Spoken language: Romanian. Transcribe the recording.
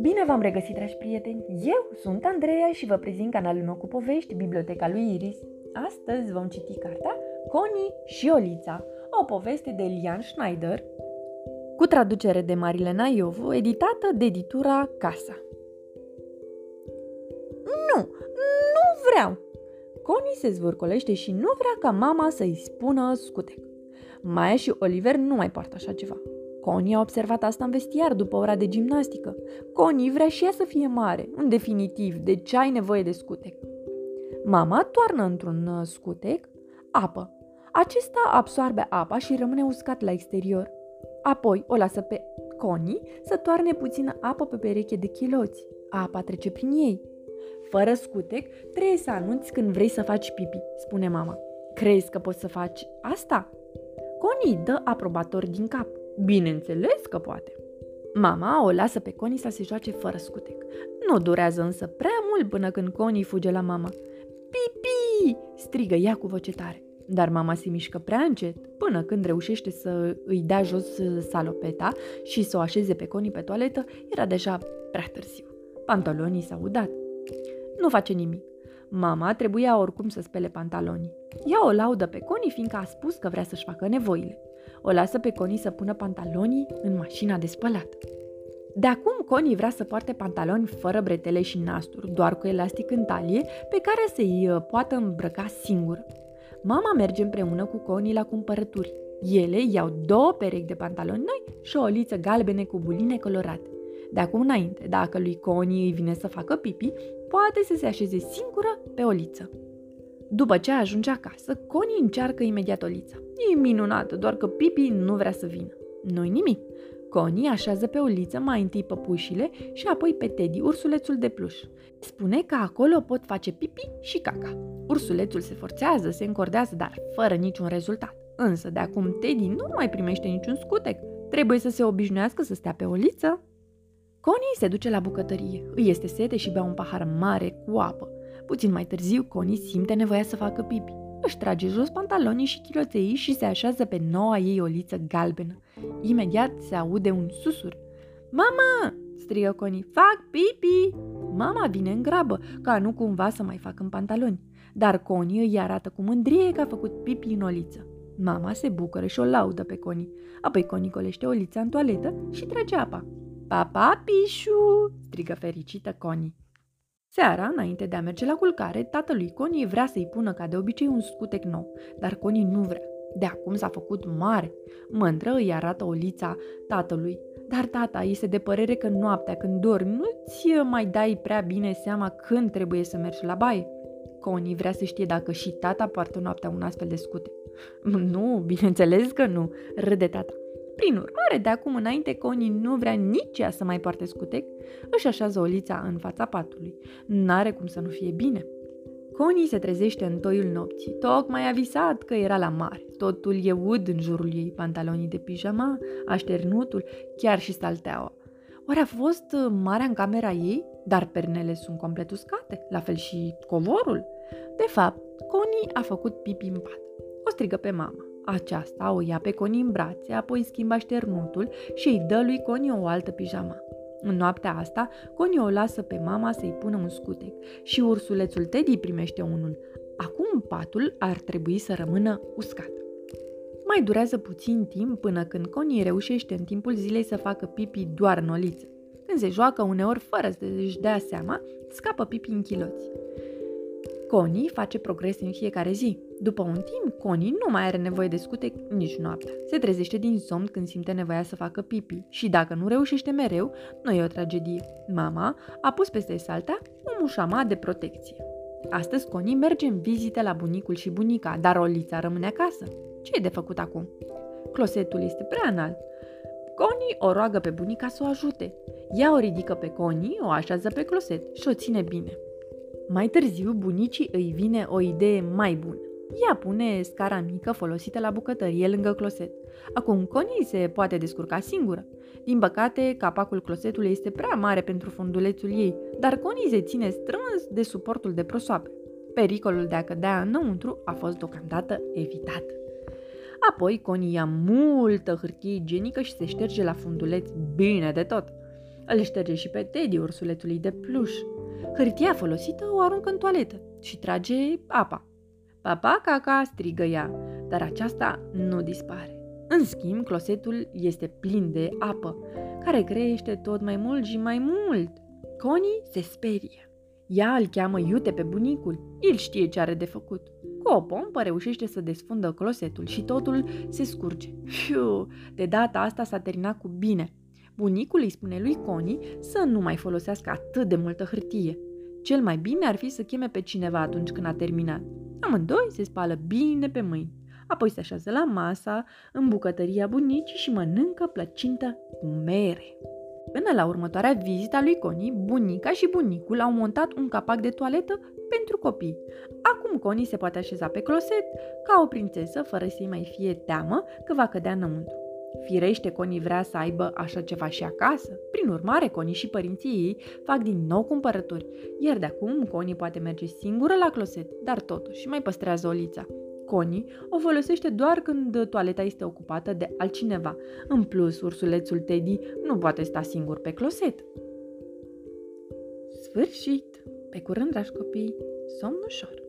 Bine v-am regăsit, dragi prieteni! Eu sunt Andreea și vă prezint canalul meu cu povești, Biblioteca lui Iris. Astăzi vom citi cartea Connie și Olița, o poveste de Lian Schneider, cu traducere de Marilena Iovu, editată de editura Casa. Nu, nu vreau! Connie se zvârcolește și nu vrea ca mama să-i spună scutec. Maia și Oliver nu mai poartă așa ceva. Connie a observat asta în vestiar după ora de gimnastică. Connie vrea și ea să fie mare. În definitiv, de ce ai nevoie de scutec? Mama toarnă într-un uh, scutec apă. Acesta absoarbe apa și rămâne uscat la exterior. Apoi o lasă pe Connie să toarne puțină apă pe pereche de chiloți. Apa trece prin ei. Fără scutec, trebuie să anunți când vrei să faci pipi, spune mama. Crezi că poți să faci asta? Connie dă aprobator din cap. Bineînțeles că poate. Mama o lasă pe Connie să se joace fără scutec. Nu durează însă prea mult până când Connie fuge la mama. Pipi! strigă ea cu voce tare. Dar mama se mișcă prea încet, până când reușește să îi dea jos salopeta și să o așeze pe Connie pe toaletă, era deja prea târziu. Pantalonii s-au udat. Nu face nimic. Mama trebuia oricum să spele pantalonii. Ea o laudă pe Connie fiindcă a spus că vrea să-și facă nevoile. O lasă pe Connie să pună pantalonii în mașina de spălat. De acum Connie vrea să poarte pantaloni fără bretele și nasturi, doar cu elastic în talie, pe care să-i uh, poată îmbrăca singur. Mama merge împreună cu Connie la cumpărături. Ele iau două perechi de pantaloni noi și o oliță galbene cu buline colorate. De acum înainte, dacă lui Connie îi vine să facă pipi, poate să se așeze singură pe o liță. După ce ajunge acasă, Connie încearcă imediat o liță. E minunată, doar că Pipi nu vrea să vină. Nu-i nimic. Connie așează pe o liță mai întâi păpușile și apoi pe Teddy, ursulețul de pluș. Spune că acolo pot face pipi și caca. Ursulețul se forțează, se încordează, dar fără niciun rezultat. Însă de acum Teddy nu mai primește niciun scutec. Trebuie să se obișnuiască să stea pe o liță. Connie se duce la bucătărie, îi este sete și bea un pahar mare cu apă. Puțin mai târziu, Connie simte nevoia să facă pipi. Își trage jos pantalonii și chiloței și se așează pe noua ei oliță galbenă. Imediat se aude un susur. Mama! strigă Connie. Fac pipi! Mama vine în grabă, ca nu cumva să mai facă în pantaloni. Dar Connie îi arată cu mândrie că a făcut pipi în oliță. Mama se bucură și o laudă pe Connie. Apoi Connie colește olița în toaletă și trage apa. Papa, pișu! strigă fericită Connie. Seara, înainte de a merge la culcare, tatălui Connie vrea să-i pună ca de obicei un scutec nou, dar Connie nu vrea. De acum s-a făcut mare. Mândră îi arată o lița tatălui. Dar tata este de părere că noaptea când dormi nu-ți mai dai prea bine seama când trebuie să mergi la baie. Connie vrea să știe dacă și tata poartă noaptea un astfel de scute. Nu, bineînțeles că nu, râde tata. Prin urmare, de acum înainte, Connie nu vrea nici ea să mai poarte scutec, își așează olița în fața patului. N-are cum să nu fie bine. Connie se trezește în toiul nopții. Tocmai a visat că era la mare. Totul e ud în jurul ei, pantalonii de pijama, așternutul, chiar și salteaua. Oare a fost uh, marea în camera ei? Dar pernele sunt complet uscate, la fel și covorul. De fapt, Connie a făcut pipi în pat. O strigă pe mama. Aceasta o ia pe Connie în brațe, apoi schimba așternutul și îi dă lui Connie o altă pijama. În noaptea asta, Connie o lasă pe mama să-i pună un scutec și ursulețul Teddy primește unul. Acum patul ar trebui să rămână uscat. Mai durează puțin timp până când Connie reușește în timpul zilei să facă pipi doar în oliță. Când se joacă uneori fără să-și dea seama, scapă pipi în chiloți. Connie face progrese în fiecare zi. După un timp, Connie nu mai are nevoie de scutec nici noaptea. Se trezește din somn când simte nevoia să facă pipi și dacă nu reușește mereu, nu e o tragedie. Mama a pus peste salta un mușama de protecție. Astăzi Connie merge în vizite la bunicul și bunica, dar Olița rămâne acasă. Ce e de făcut acum? Closetul este prea înalt. Connie o roagă pe bunica să o ajute. Ea o ridică pe Connie, o așează pe closet și o ține bine. Mai târziu, bunicii îi vine o idee mai bună. Ea pune scara mică folosită la bucătărie lângă closet. Acum Connie se poate descurca singură. Din păcate, capacul closetului este prea mare pentru fundulețul ei, dar Connie se ține strâns de suportul de prosoape. Pericolul de a cădea înăuntru a fost deocamdată evitat. Apoi Connie ia multă hârtie igienică și se șterge la funduleț bine de tot. Îl șterge și pe Teddy, ursulețului de pluș. Hârtia folosită o aruncă în toaletă și trage apa. Papa, caca, strigă ea, dar aceasta nu dispare. În schimb, closetul este plin de apă, care crește tot mai mult și mai mult. Connie se sperie. Ea îl cheamă iute pe bunicul. El știe ce are de făcut. Cu o pompă reușește să desfundă closetul și totul se scurge. Fiu, de data asta s-a terminat cu bine. Bunicul îi spune lui Connie să nu mai folosească atât de multă hârtie. Cel mai bine ar fi să cheme pe cineva atunci când a terminat. Amândoi se spală bine pe mâini. Apoi se așează la masa, în bucătăria bunicii și mănâncă plăcintă cu mere. Până la următoarea vizită a lui Connie, bunica și bunicul au montat un capac de toaletă pentru copii. Acum Connie se poate așeza pe closet ca o prințesă, fără să-i mai fie teamă că va cădea înăuntru. Firește, Connie vrea să aibă așa ceva și acasă. Prin urmare, Connie și părinții ei fac din nou cumpărături, iar de acum Connie poate merge singură la closet, dar totuși mai păstrează olița. Connie o folosește doar când toaleta este ocupată de altcineva. În plus, ursulețul Teddy nu poate sta singur pe closet. Sfârșit! Pe curând, dragi copii, somn ușor!